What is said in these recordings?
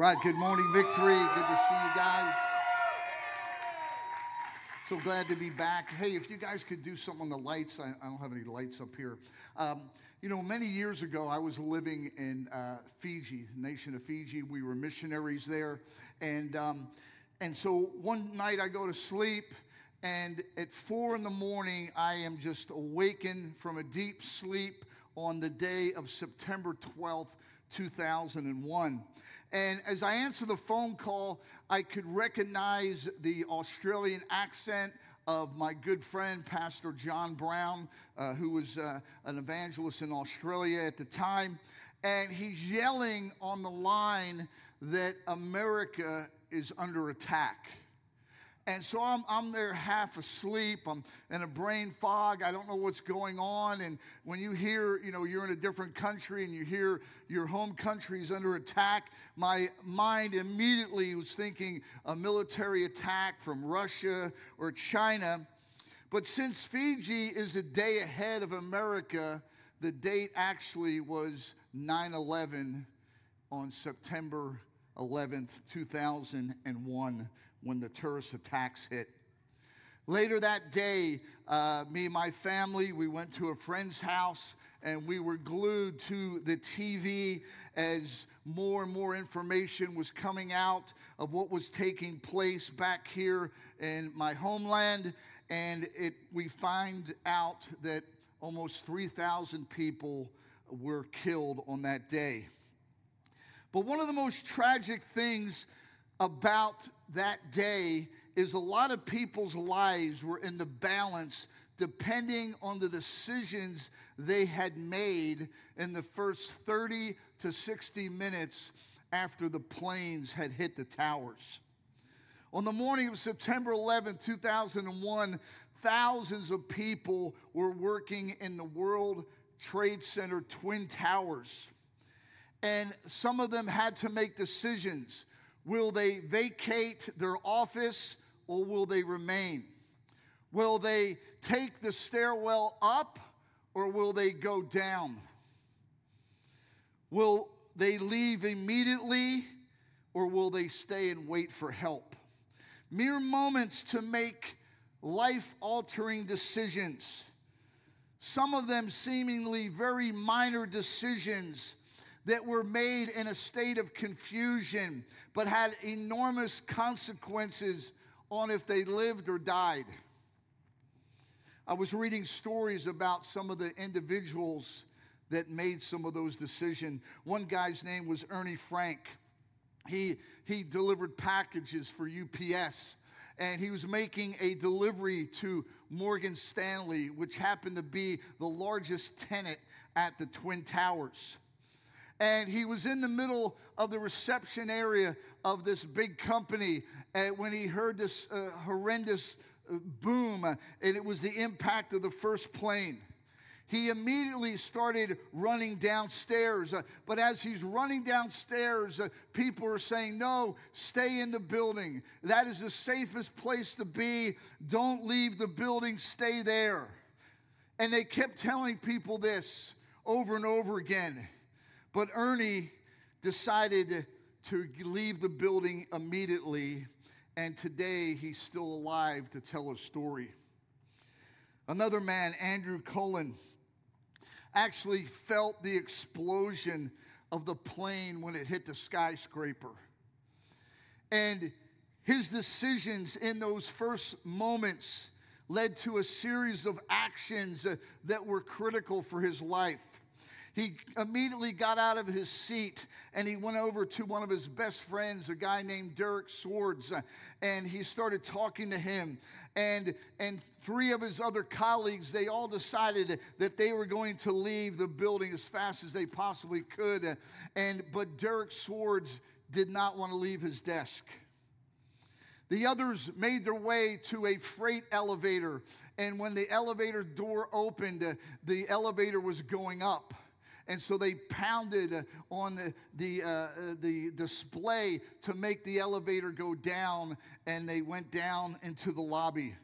right, good morning, Victory. Good to see you guys. So glad to be back. Hey, if you guys could do something on the lights, I, I don't have any lights up here. Um, you know, many years ago, I was living in uh, Fiji, the nation of Fiji. We were missionaries there. And, um, and so one night I go to sleep, and at four in the morning, I am just awakened from a deep sleep on the day of September 12th, 2001. And as I answer the phone call, I could recognize the Australian accent of my good friend, Pastor John Brown, uh, who was uh, an evangelist in Australia at the time. And he's yelling on the line that America is under attack. And so I'm, I'm there half asleep. I'm in a brain fog. I don't know what's going on. And when you hear, you know, you're in a different country and you hear your home country is under attack, my mind immediately was thinking a military attack from Russia or China. But since Fiji is a day ahead of America, the date actually was 9 11 on September 11th, 2001 when the terrorist attacks hit. Later that day, uh, me and my family, we went to a friend's house and we were glued to the TV as more and more information was coming out of what was taking place back here in my homeland. And it, we find out that almost 3,000 people were killed on that day. But one of the most tragic things about that day is a lot of people's lives were in the balance depending on the decisions they had made in the first 30 to 60 minutes after the planes had hit the towers. On the morning of September 11, 2001, thousands of people were working in the World Trade Center Twin Towers. And some of them had to make decisions Will they vacate their office or will they remain? Will they take the stairwell up or will they go down? Will they leave immediately or will they stay and wait for help? Mere moments to make life altering decisions. Some of them seemingly very minor decisions that were made in a state of confusion, but had enormous consequences on if they lived or died. I was reading stories about some of the individuals that made some of those decisions. One guy's name was Ernie Frank. He, he delivered packages for UPS, and he was making a delivery to Morgan Stanley, which happened to be the largest tenant at the Twin Towers and he was in the middle of the reception area of this big company and when he heard this uh, horrendous uh, boom and it was the impact of the first plane he immediately started running downstairs. Uh, but as he's running downstairs, uh, people are saying, No, stay in the building. That is the safest place to be. Don't leave the building, stay there. And they kept telling people this over and over again. But Ernie decided to leave the building immediately, and today he's still alive to tell a story. Another man, Andrew Cullen, actually felt the explosion of the plane when it hit the skyscraper. And his decisions in those first moments led to a series of actions uh, that were critical for his life he immediately got out of his seat and he went over to one of his best friends, a guy named Derek Swords, and he started talking to him. And, and three of his other colleagues, they all decided that they were going to leave the building as fast as they possibly could. And, but Derek Swords did not want to leave his desk. The others made their way to a freight elevator, and when the elevator door opened, the elevator was going up. And so they pounded on the, the, uh, the display to make the elevator go down, and they went down into the lobby.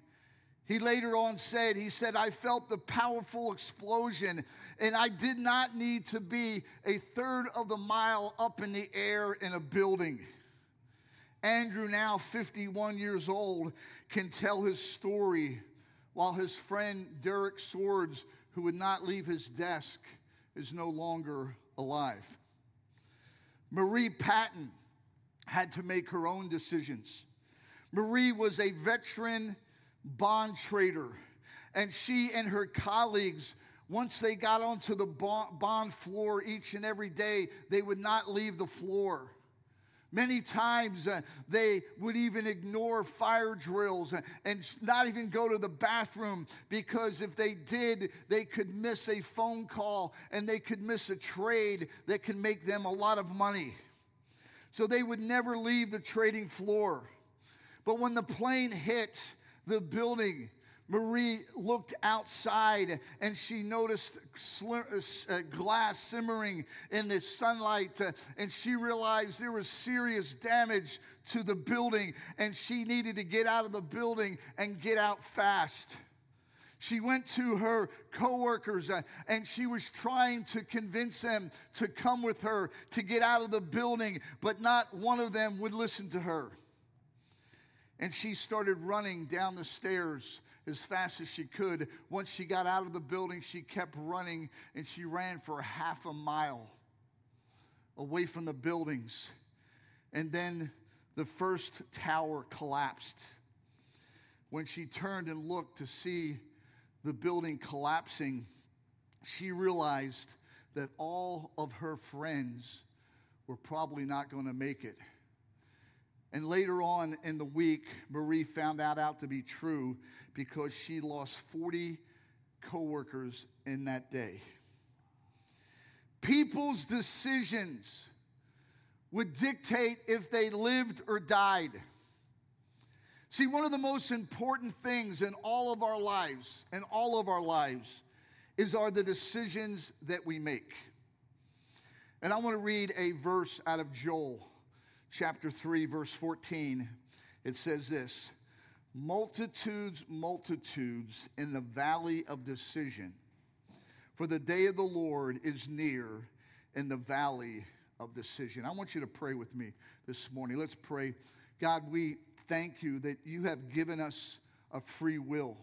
He later on said, he said, I felt the powerful explosion and I did not need to be a third of the mile up in the air in a building. Andrew, now 51 years old, can tell his story while his friend Derek Swords, who would not leave his desk, is no longer alive. Marie Patton had to make her own decisions. Marie was a veteran bond trader, and she and her colleagues, once they got onto the bond floor each and every day, they would not leave the floor. Many times uh, they would even ignore fire drills and, not even go to the bathroom because if they did, they could miss a phone call and they could miss a trade that could make them a lot of money. So they would never leave the trading floor. But when the plane hit the building, Marie looked outside and she noticed uh, uh, glass simmering in the sunlight, uh, and she realized there was serious damage to the building, and she needed to get out of the building and get out fast. She went to her coworkers and she was trying to convince them to come with her to get out of the building, but not one of them would listen to her. And she started running down the stairs as fast as she could. Once she got out of the building, she kept running and she ran for half a mile away from the buildings. And then the first tower collapsed. When she turned and looked to see the building collapsing, she realized that all of her friends were probably not going to make it. And later on in the week, Marie found that out to be true because she lost 40 coworkers in that day. People's decisions would dictate if they lived or died. See, one of the most important things in all of our lives, in all of our lives, is are the decisions that we make. And I want to read a verse out of Joel chapter 3, verse 14, it says this Multitudes, multitudes in the valley of decision, for the day of the Lord is near in the valley of decision. I want you to pray with me this morning. Let's pray. God, we thank you that you have given us a free will.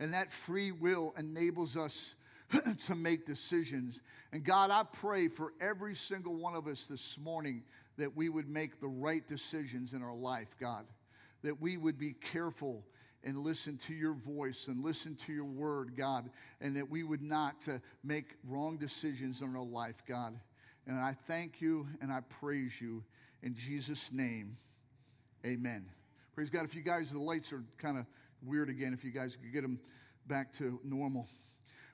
And that free will enables us to make decisions. And God, I pray for every single one of us this morning that we would make the right decisions in our life, God. That we would be careful and listen to your voice and listen to your word, God. And that we would not uh, make wrong decisions in our life, God. And I thank you and I praise you in Jesus' name. Amen. Praise God. If you guys, the lights are kind of weird again, if you guys could get them back to normal.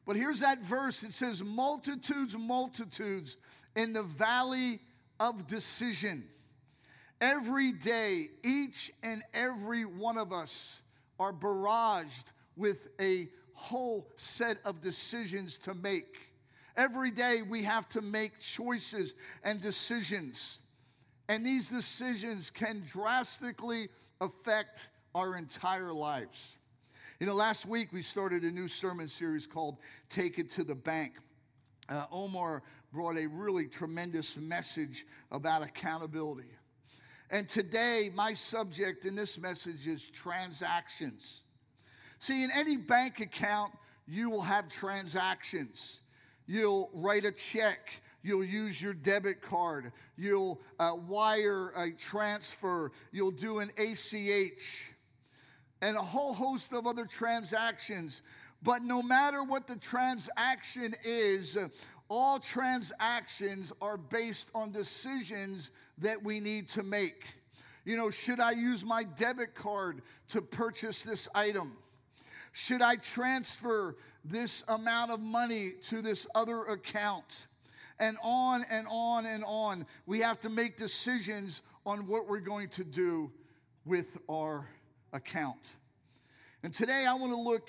But here's that verse it says, Multitudes, multitudes in the valley of decision. Every day, each and every one of us are barraged with a whole set of decisions to make. Every day, we have to make choices and decisions. And these decisions can drastically affect our entire lives. You know, last week we started a new sermon series called Take It to the Bank. Uh, Omar brought a really tremendous message about accountability. And today, my subject in this message is transactions. See, in any bank account, you will have transactions. You'll write a check. You'll use your debit card. You'll uh, wire a transfer. You'll do an ACH and a whole host of other transactions. But no matter what the transaction is, all transactions are based on decisions that we need to make. You know, should I use my debit card to purchase this item? Should I transfer this amount of money to this other account? And on and on and on. We have to make decisions on what we're going to do with our account. And today I want to look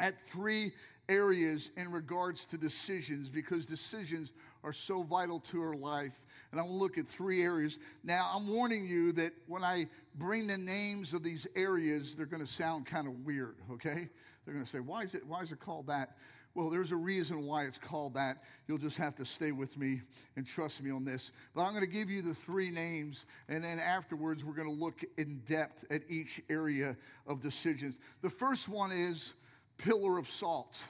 at three areas in regards to decisions because decisions are so vital to our life. And I will look at three areas. Now, I'm warning you that when I bring the names of these areas, they're going to sound kind of weird, okay? They're going to say, why is, it, why is it called that? Well, there's a reason why it's called that. You'll just have to stay with me and trust me on this. But I'm going to give you the three names, and then afterwards, we're going to look in depth at each area of decisions. The first one is pillar of salt.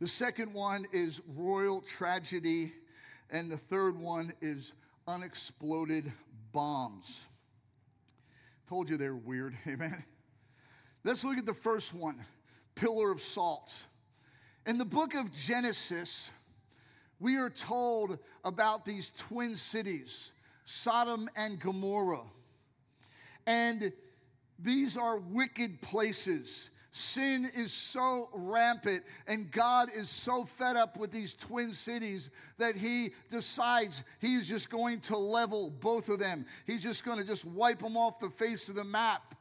The second one is royal tragedy. And the third one is unexploded bombs. Told you they're weird, amen? Let's look at the first one pillar of salt. In the book of Genesis, we are told about these twin cities, Sodom and Gomorrah. And these are wicked places. Sin is so rampant, and God is so fed up with these twin cities that he decides he's just going to level both of them. He's just going to just wipe them off the face of the map.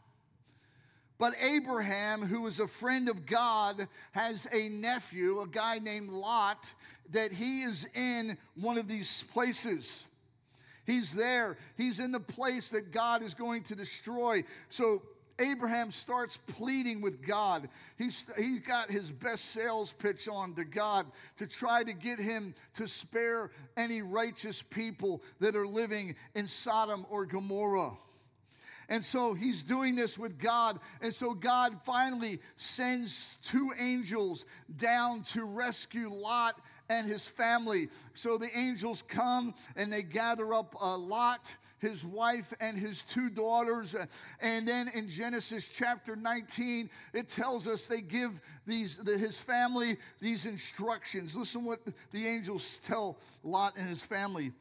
But Abraham, who is a friend of God, has a nephew, a guy named Lot, that he is in one of these places. He's there. He's in the place that God is going to destroy. So Abraham starts pleading with God. He's, he got his best sales pitch on to God to try to get him to spare any righteous people that are living in Sodom or Gomorrah. And so he's doing this with God. And so God finally sends two angels down to rescue Lot and his family. So the angels come and they gather up a Lot his wife and his two daughters. And then in Genesis chapter 19, it tells us they give these the, his family these instructions. Listen what the angels tell Lot and his family.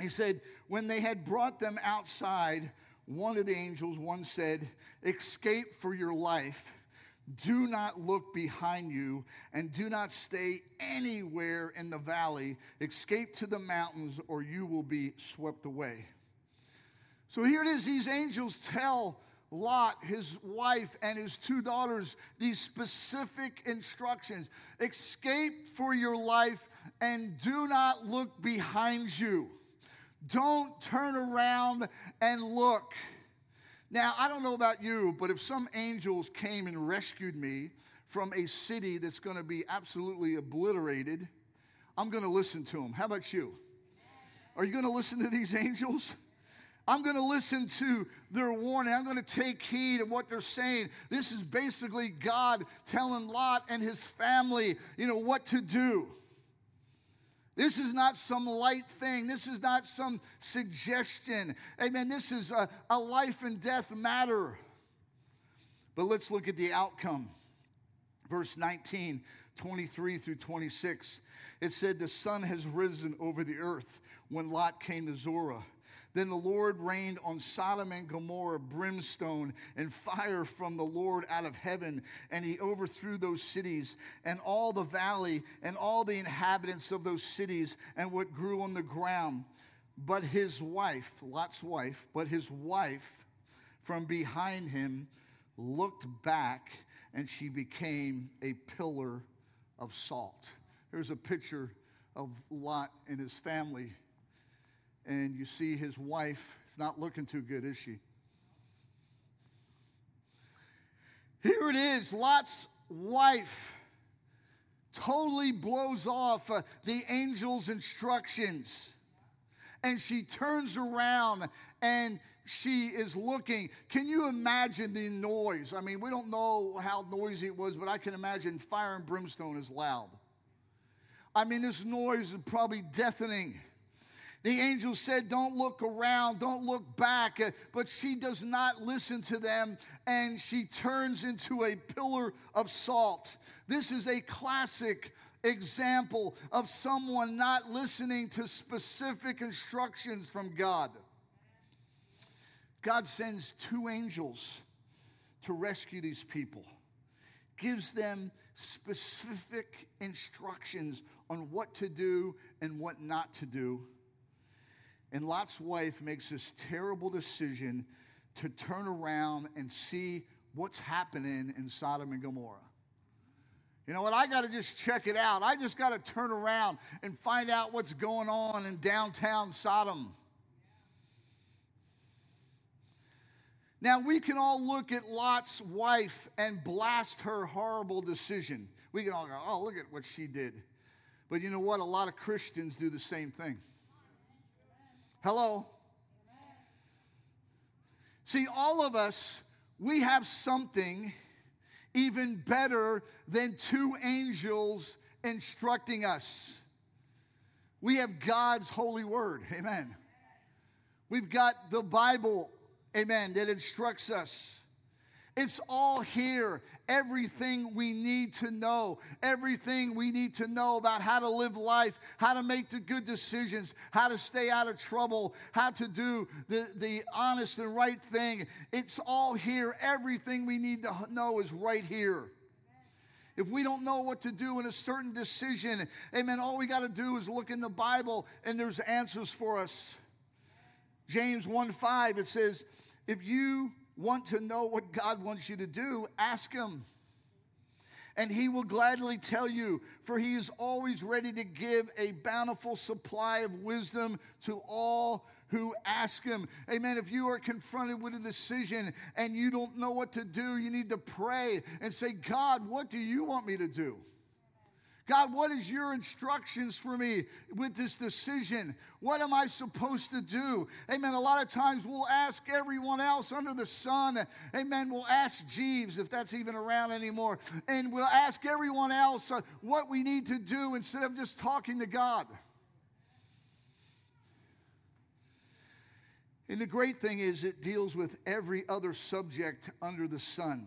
He said, when they had brought them outside, one of the angels, one said, Escape for your life. Do not look behind you and do not stay anywhere in the valley. Escape to the mountains or you will be swept away. So here it is these angels tell Lot, his wife, and his two daughters these specific instructions escape for your life and do not look behind you. Don't turn around and look. Now, I don't know about you, but if some angels came and rescued me from a city that's going to be absolutely obliterated, I'm going to listen to them. How about you? Are you going to listen to these angels? I'm going to listen to their warning. I'm going to take heed of what they're saying. This is basically God telling Lot and his family, you know, what to do. This is not some light thing. This is not some suggestion. Amen. This is a, a life and death matter. But let's look at the outcome. Verse 19, 23 through 26. It said, The sun has risen over the earth when Lot came to Zoar. Then the Lord rained on Sodom and Gomorrah brimstone and fire from the Lord out of heaven, and he overthrew those cities and all the valley and all the inhabitants of those cities and what grew on the ground. But his wife, Lot's wife, but his wife from behind him looked back and she became a pillar of salt. Here's a picture of Lot and his family and you see his wife is not looking too good, is she? Here it is Lot's wife totally blows off uh, the angel's instructions. And she turns around and she is looking. Can you imagine the noise? I mean, we don't know how noisy it was, but I can imagine fire and brimstone is loud. I mean, this noise is probably deafening. The angel said, Don't look around, don't look back. Uh, but she does not listen to them and she turns into a pillar of salt. This is a classic example of someone not listening to specific instructions from God. God sends two angels to rescue these people, gives them specific instructions on what to do and what not to do. And Lot's wife makes this terrible decision to turn around and see what's happening in Sodom and Gomorrah. You know what? I got to just check it out. I just got to turn around and find out what's going on in downtown Sodom. Now, we can all look at Lot's wife and blast her horrible decision. We can all go, oh, look at what she did. But you know what? A lot of Christians do the same thing. Hello? See, all of us, we have something even better than two angels instructing us. We have God's holy word. Amen. We've got the Bible, amen, that instructs us. It's all here. Everything we need to know, everything we need to know about how to live life, how to make the good decisions, how to stay out of trouble, how to do the, the honest and right thing. It's all here. Everything we need to know is right here. If we don't know what to do in a certain decision, amen, all we got to do is look in the Bible and there's answers for us. James 1 5, it says, if you want to know what God wants you to do, ask Him. And He will gladly tell you, for He is always ready to give a bountiful supply of wisdom to all who ask Him. Amen. If you are confronted with a decision and you don't know what to do, you need to pray and say, God, what do you want me to do? God, what is your instructions for me with this decision? What am I supposed to do? Amen. A lot of times we'll ask everyone else under the sun. Amen. We'll ask Jeeves, if that's even around anymore. And we'll ask everyone else uh, what we need to do instead of just talking to God. And the great thing is, it deals with every other subject under the sun.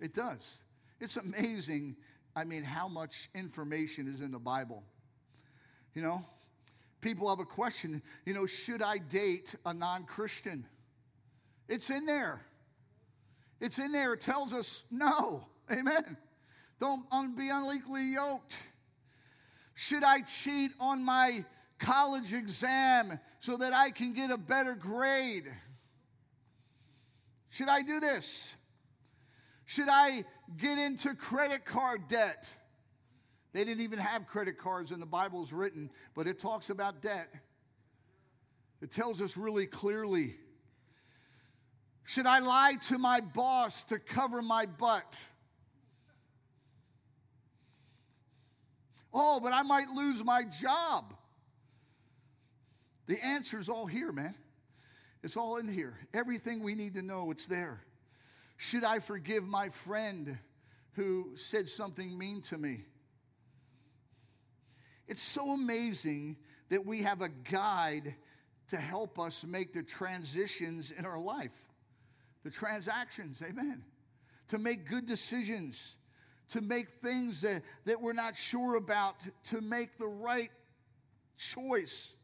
It does. It's amazing I mean, how much information is in the Bible? You know, people have a question, you know, should I date a non Christian? It's in there. It's in there. It tells us no. Amen. Don't be unequally yoked. Should I cheat on my college exam so that I can get a better grade? Should I do this? Should I get into credit card debt? They didn't even have credit cards in the Bible's written, but it talks about debt. It tells us really clearly. Should I lie to my boss to cover my butt? Oh, but I might lose my job. The answer's all here, man. It's all in here. Everything we need to know, it's there. Should I forgive my friend who said something mean to me? It's so amazing that we have a guide to help us make the transitions in our life, the transactions, amen. To make good decisions, to make things that, that we're not sure about, to make the right choice.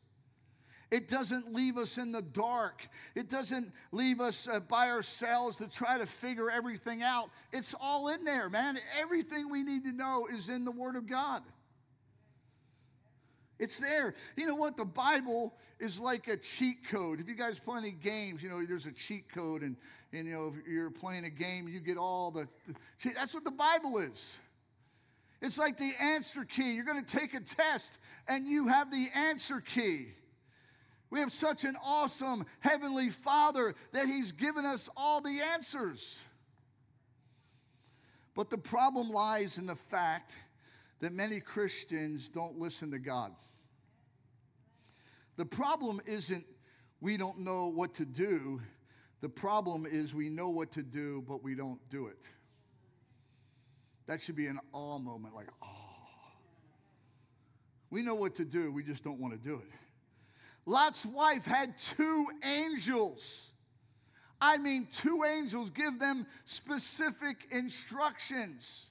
It doesn't leave us in the dark. It doesn't leave us uh, by ourselves to try to figure everything out. It's all in there, man. Everything we need to know is in the Word of God. It's there. You know what? The Bible is like a cheat code. If you guys play any games, you know, there's a cheat code, and, and you know, if you're playing a game, you get all the, the that's what the Bible is. It's like the answer key. You're going to take a test, and you have the answer key. We have such an awesome Heavenly Father that He's given us all the answers. But the problem lies in the fact that many Christians don't listen to God. The problem isn't we don't know what to do, the problem is we know what to do, but we don't do it. That should be an awe moment, like, oh. We know what to do, we just don't want to do it. Lot's wife had two angels. I mean, two angels give them specific instructions.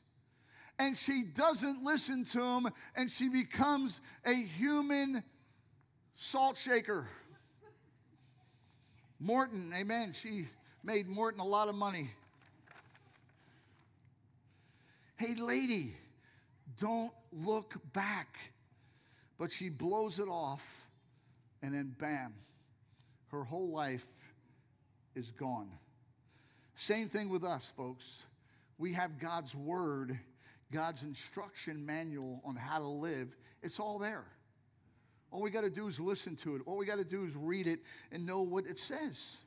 And she doesn't listen to them, and she becomes a human salt shaker. Morton, amen. She made Morton a lot of money. Hey, lady, don't look back. But she blows it off and then bam, her whole life is gone. Same thing with us, folks. We have God's word God's instruction manual on how to live, it's all there. All we got to do is listen to it. All we got to do is read it and know what it says.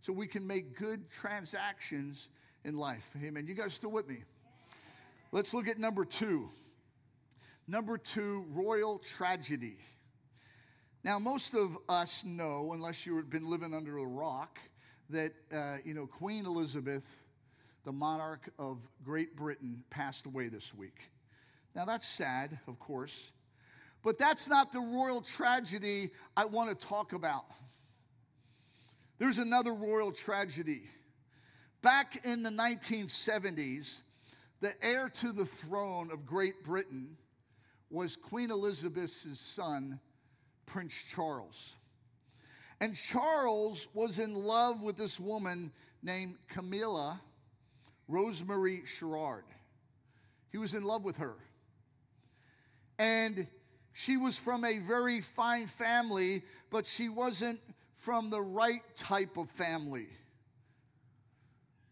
So we can make good transactions in life. Amen. You guys still with me? Let's look at number two. Number two, royal tragedy. Now, most of us know, unless you've been living under a rock, that uh, you know Queen Elizabeth, the monarch of Great Britain, passed away this week. Now, that's sad, of course. But that's not the royal tragedy I want to talk about. There's another royal tragedy. Back in the 1970s, the heir to the throne of Great Britain was Queen Elizabeth's son, Prince Charles. And Charles was in love with this woman named Camilla Rosemary Sherrard. He was in love with her. And she was from a very fine family, but she wasn't from the right type of family.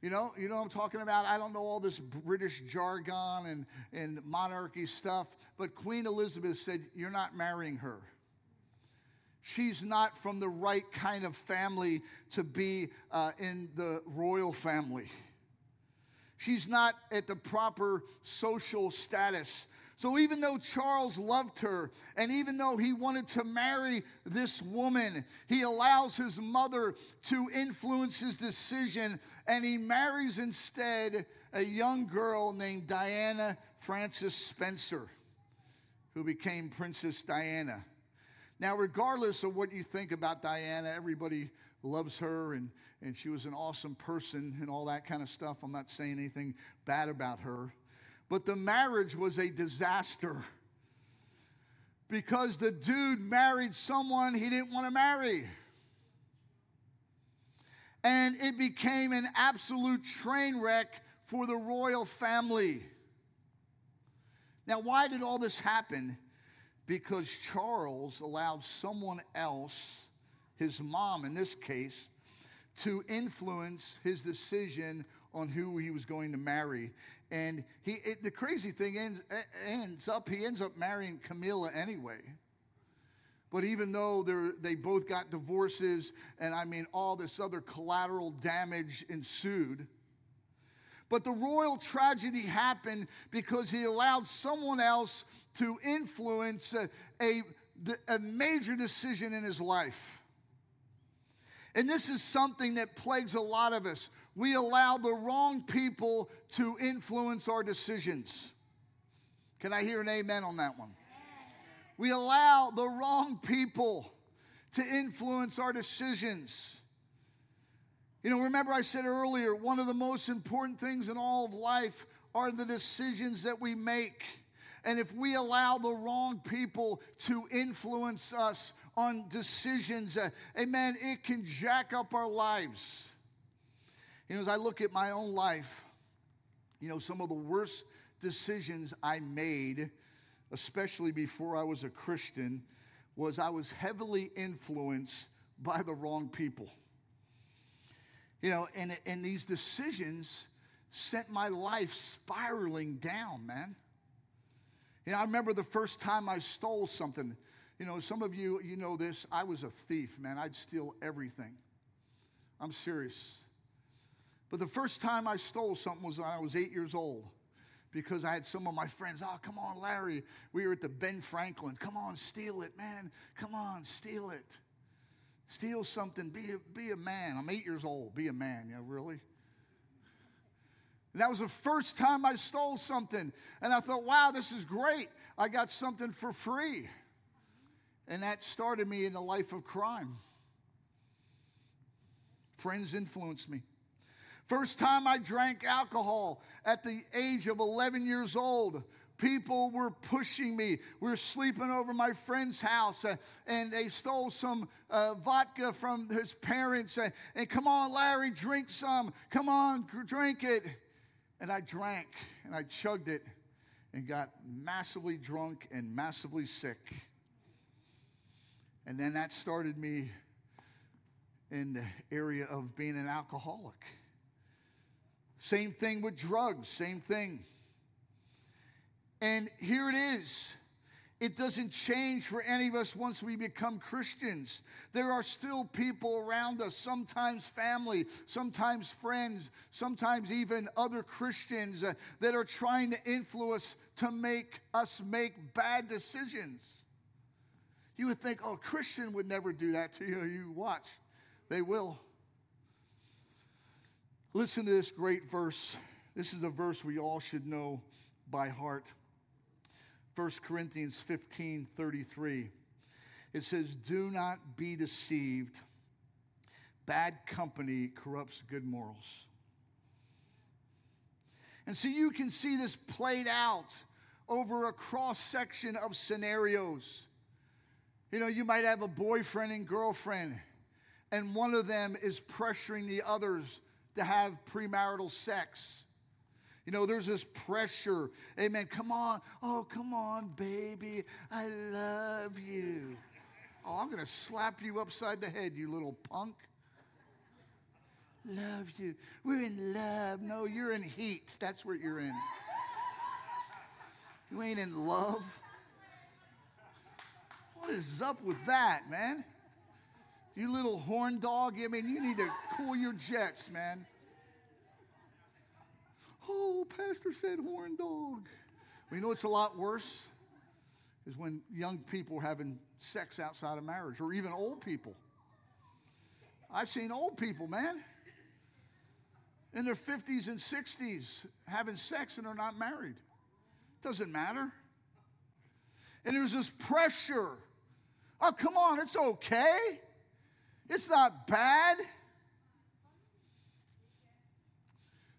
You know, you know what I'm talking about? I don't know all this British jargon and, and monarchy stuff, but Queen Elizabeth said, You're not marrying her. She's not from the right kind of family to be uh, in the royal family. She's not at the proper social status so even though Charles loved her, and even though he wanted to marry this woman, he allows his mother to influence his decision, and he marries instead a young girl named Diana Frances Spencer, who became Princess Diana. Now, regardless of what you think about Diana, everybody loves her and, and she was an awesome person and all that kind of stuff. I'm not saying anything bad about her. But the marriage was a disaster because the dude married someone he didn't want to marry. And it became an absolute train wreck for the royal family. Now, why did all this happen? Because Charles allowed someone else, his mom in this case, to influence his decision on who he was going to marry. And he, it, the crazy thing ends, ends up, he ends up marrying Camilla anyway. But even though they both got divorces, and I mean, all this other collateral damage ensued. But the royal tragedy happened because he allowed someone else to influence a, a, a major decision in his life. And this is something that plagues a lot of us we allow the wrong people to influence our decisions. Can I hear an amen on that one? We allow the wrong people to influence our decisions. You know, remember I said earlier, one of the most important things in all of life are the decisions that we make. And if we allow the wrong people to influence us on decisions, uh, amen, it can jack up our lives. You know, as I look at my own life, you know, some of the worst decisions I made, especially before I was a Christian, was I was heavily influenced by the wrong people. You know, and, and these decisions sent my life spiraling down, man. You know, I remember the first time I stole something. You know, some of you, you know this. I was a thief, man. I'd steal everything. I'm serious. But the first time I stole something was when I was eight years old because I had some of my friends, oh, come on, Larry. We were at the Ben Franklin. Come on, steal it, man. Come on, steal it. Steal something. Be a, be a man. I'm eight years old. Be a man. Yeah, really? And that was the first time I stole something. And I thought, wow, this is great. I got something for free. And that started me in a life of crime. Friends influenced me. First time I drank alcohol at the age of 11 years old. People were pushing me. We were sleeping over my friend's house, uh, and they stole some uh, vodka from his parents. Uh, and come on, Larry, drink some. Come on, drink it. And I drank, and I chugged it, and got massively drunk and massively sick. And then that started me in the area of being an alcoholic. Same thing with drugs, same thing. And here it is. It doesn't change for any of us once we become Christians. There are still people around us, sometimes family, sometimes friends, sometimes even other Christians uh, that are trying to influence to make us make bad decisions. You would think, oh, a Christian would never do that to you. You watch, they will. Listen to this great verse. This is a verse we all should know by heart. 1 Corinthians 15 33. It says, Do not be deceived. Bad company corrupts good morals. And so you can see this played out over a cross section of scenarios. You know, you might have a boyfriend and girlfriend, and one of them is pressuring the others to have premarital sex. You know, there's this pressure. Amen. Come on. Oh, come on, baby. I love you. Oh, I'm going to slap you upside the head, you little punk. Love you. We're in love. No, you're in heat. That's what you're in. You ain't in love. What is up with that, man? You little horn dog. I mean, you need to cool your jets, man. Oh, Pastor said horn dog. We know it's a lot worse is when young people are having sex outside of marriage, or even old people. I've seen old people, man, in their 50s and 60s having sex and they're not married. Doesn't matter. And there's this pressure. Oh, come on, it's okay. It's not bad.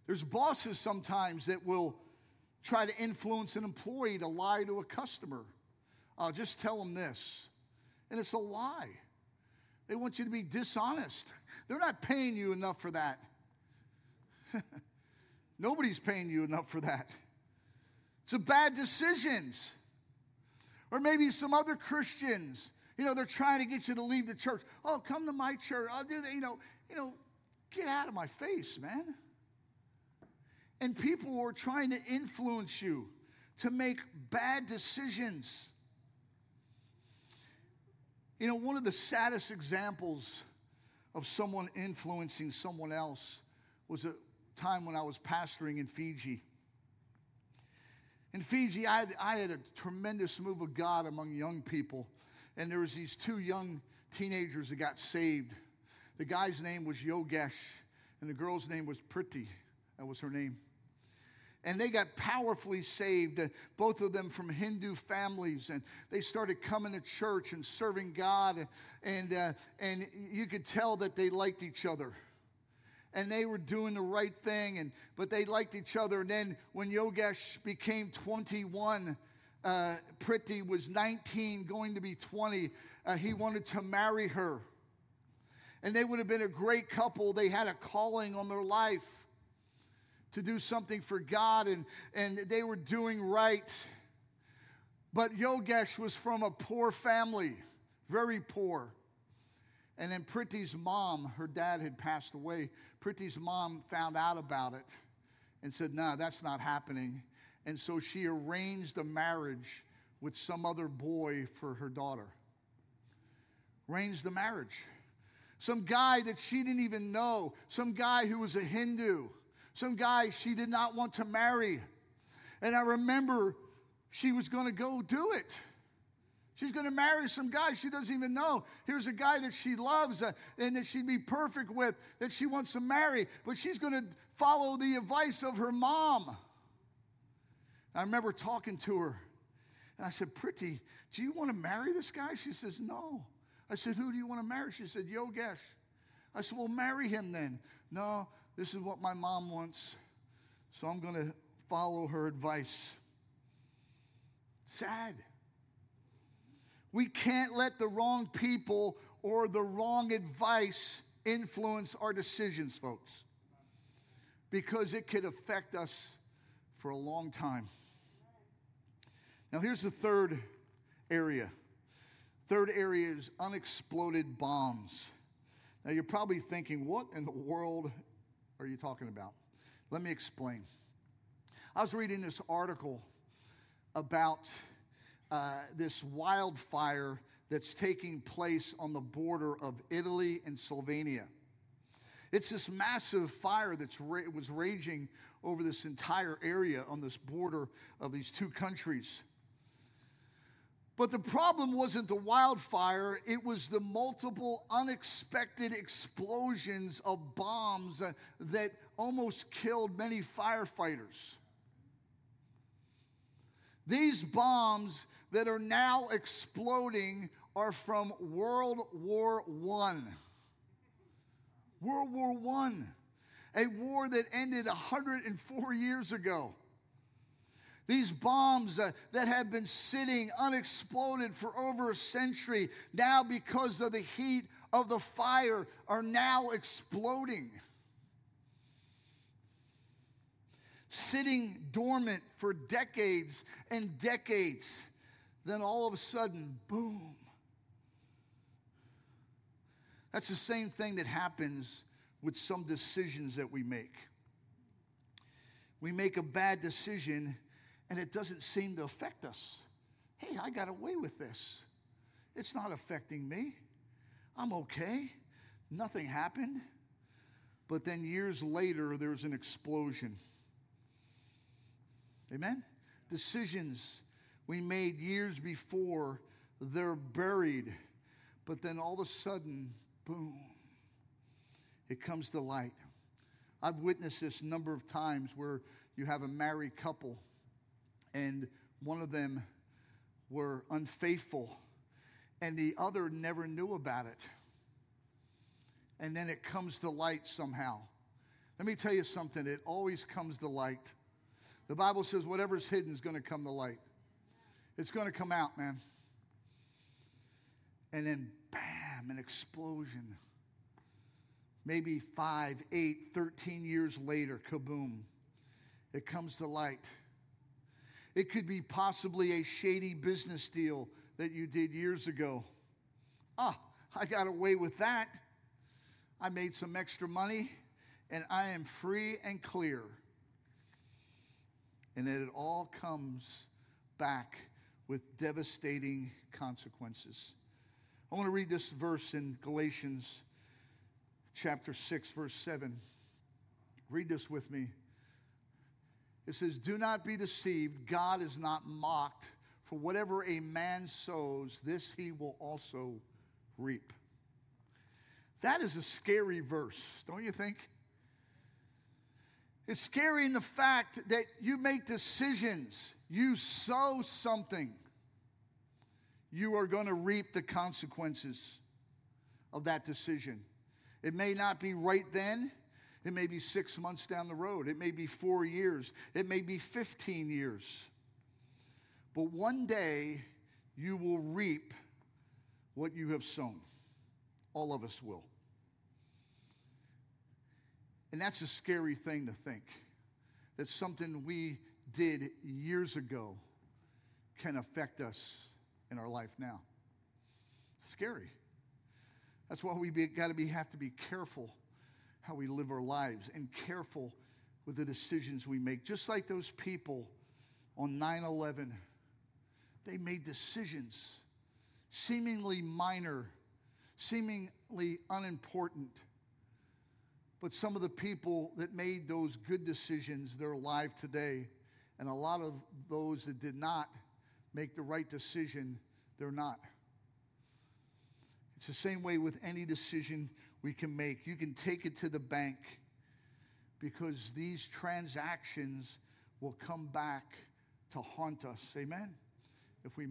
There's bosses sometimes that will try to influence an employee to lie to a customer. I'll just tell them this. And it's a lie. They want you to be dishonest. They're not paying you enough for that. Nobody's paying you enough for that. It's a bad decisions. Or maybe some other Christians, you know, they're trying to get you to leave the church. Oh, come to my church. I'll do that. You know, you know, get out of my face, man. And people are trying to influence you to make bad decisions. You know, one of the saddest examples of someone influencing someone else was a time when I was pastoring in Fiji. In Fiji, I had, I had a tremendous move of God among young people. And there was these two young teenagers that got saved. The guy's name was Yogesh, and the girl's name was Priti. That was her name and they got powerfully saved, uh, both of them from Hindu families. And they started coming to church and serving God. And, uh, and you could tell that they liked each other. And they were doing the right thing, and, but they liked each other. And then when Yogesh became 21, uh, Priti was 19, going to be 20, uh, he wanted to marry her. And they would have been a great couple. They had a calling on their life to do something for God, and, and they were doing right. But Yogesh was from a poor family, very poor. And then Priti's mom, her dad had passed away. Priti's mom found out about it and said, No, that's not happening. And so she arranged a marriage with some other boy for her daughter. Arranged the marriage. Some guy that she didn't even know, some guy who was a Hindu some guy she did not want to marry. And I remember she was going to go do it. She's going to marry some guy she doesn't even know. Here's a guy that she loves uh, and that she'd be perfect with, that she wants to marry, but she's going to follow the advice of her mom. I remember talking to her, and I said, Priti, do you want to marry this guy? She says, No. I said, Who do you want to marry? She said, Yogesh. I said, Well, marry him then. No, this is what my mom wants, so I'm going to follow her advice. Sad. We can't let the wrong people or the wrong advice influence our decisions, folks, because it could affect us for a long time. Now, here's the third area. Third area is unexploded bombs. Now, you're probably thinking, what in the world are you talking about? Let me explain. I was reading this article about uh, this wildfire that's taking place on the border of Italy and Slovenia. It's this massive fire that ra- was raging over this entire area on this border of these two countries. But the problem wasn't the wildfire, it was the multiple unexpected explosions of bombs uh, that almost killed many firefighters. These bombs that are now exploding are from World War I. World War I, a war that ended 104 years ago. These bombs uh, that have been sitting unexploded for over a century, now because of the heat of the fire, are now exploding. Sitting dormant for decades and decades, then all of a sudden, boom. That's the same thing that happens with some decisions that we make. We make a bad decision and it doesn't seem to affect us. Hey, I got away with this. It's not affecting me. I'm okay. Nothing happened. But then years later, there's an explosion. Amen? Decisions we made years before, they're buried. But then all of a sudden, boom, it comes to light. I've witnessed this a number of times where you have a married couple and one of them were unfaithful and the other never knew about it. And then it comes to light somehow. Let me tell you something, it always comes to light. The Bible says whatever's hidden is going to come to light. It's going to come out, man. And then, bam, an explosion. Maybe five, eight, 13 years later, kaboom, it comes to light. It could be possibly a shady business deal that you did years ago. Ah, I got away with that. I made some extra money and I am free and clear. And then it all comes back with devastating consequences. I want to read this verse in Galatians chapter 6, verse 7. Read this with me. It says, Do not be deceived. God is not mocked. For whatever a man sows, this he will also reap. That is a scary verse, don't you think? It's scary in the fact that you make decisions, you sow something, you are going to reap the consequences of that decision. It may not be right then, it may be six months down the road. It may be four years. It may be 15 years. But one day you will reap what you have sown. All of us will. And that's a scary thing to think that something we did years ago can affect us in our life now. Scary. That's why we got to be have to be careful how we live our lives and careful with the decisions we make. Just like those people on 9 11, they made decisions seemingly minor, seemingly unimportant. But some of the people that made those good decisions, they're alive today. And a lot of those that did not make the right decision, they're not. It's the same way with any decision we can make. You can take it to the bank because these transactions will come back to haunt us. Amen? If we